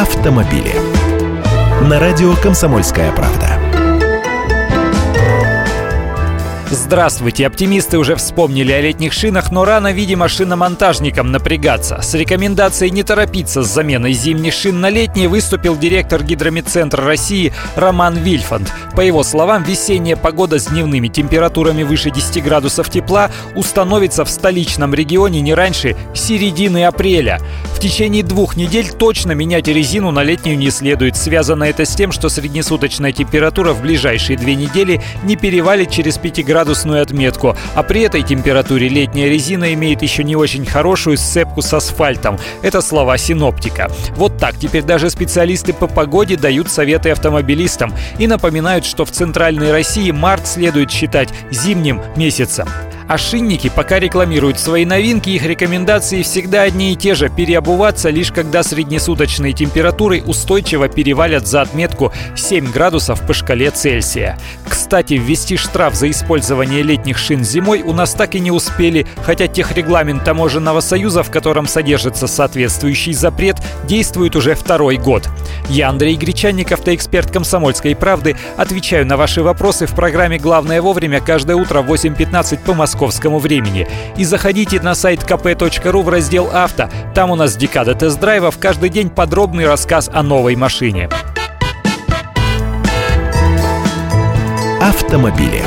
автомобили. На радио «Комсомольская правда». Здравствуйте! Оптимисты уже вспомнили о летних шинах, но рано, видимо, шиномонтажникам напрягаться. С рекомендацией не торопиться с заменой зимних шин на летние выступил директор Гидромедцентра России Роман Вильфанд. По его словам, весенняя погода с дневными температурами выше 10 градусов тепла установится в столичном регионе не раньше середины апреля. Течение двух недель точно менять резину на летнюю не следует. Связано это с тем, что среднесуточная температура в ближайшие две недели не перевалит через 5 градусов градусную отметку, а при этой температуре летняя резина имеет еще не очень хорошую сцепку с асфальтом. Это слова синоптика. Вот так теперь даже специалисты по погоде дают советы автомобилистам и напоминают, что в центральной России март следует считать зимним месяцем. А шинники пока рекламируют свои новинки, их рекомендации всегда одни и те же – переобуваться лишь когда среднесуточные температуры устойчиво перевалят за отметку 7 градусов по шкале Цельсия. Кстати, ввести штраф за использование летних шин зимой у нас так и не успели, хотя техрегламент Таможенного союза, в котором содержится соответствующий запрет, действует уже второй год. Я, Андрей Гречанников, эксперт «Комсомольской правды», отвечаю на ваши вопросы в программе «Главное вовремя» каждое утро в 8.15 по московскому времени. И заходите на сайт kp.ru в раздел «Авто». Там у нас декада тест-драйвов, каждый день подробный рассказ о новой машине. Автомобили.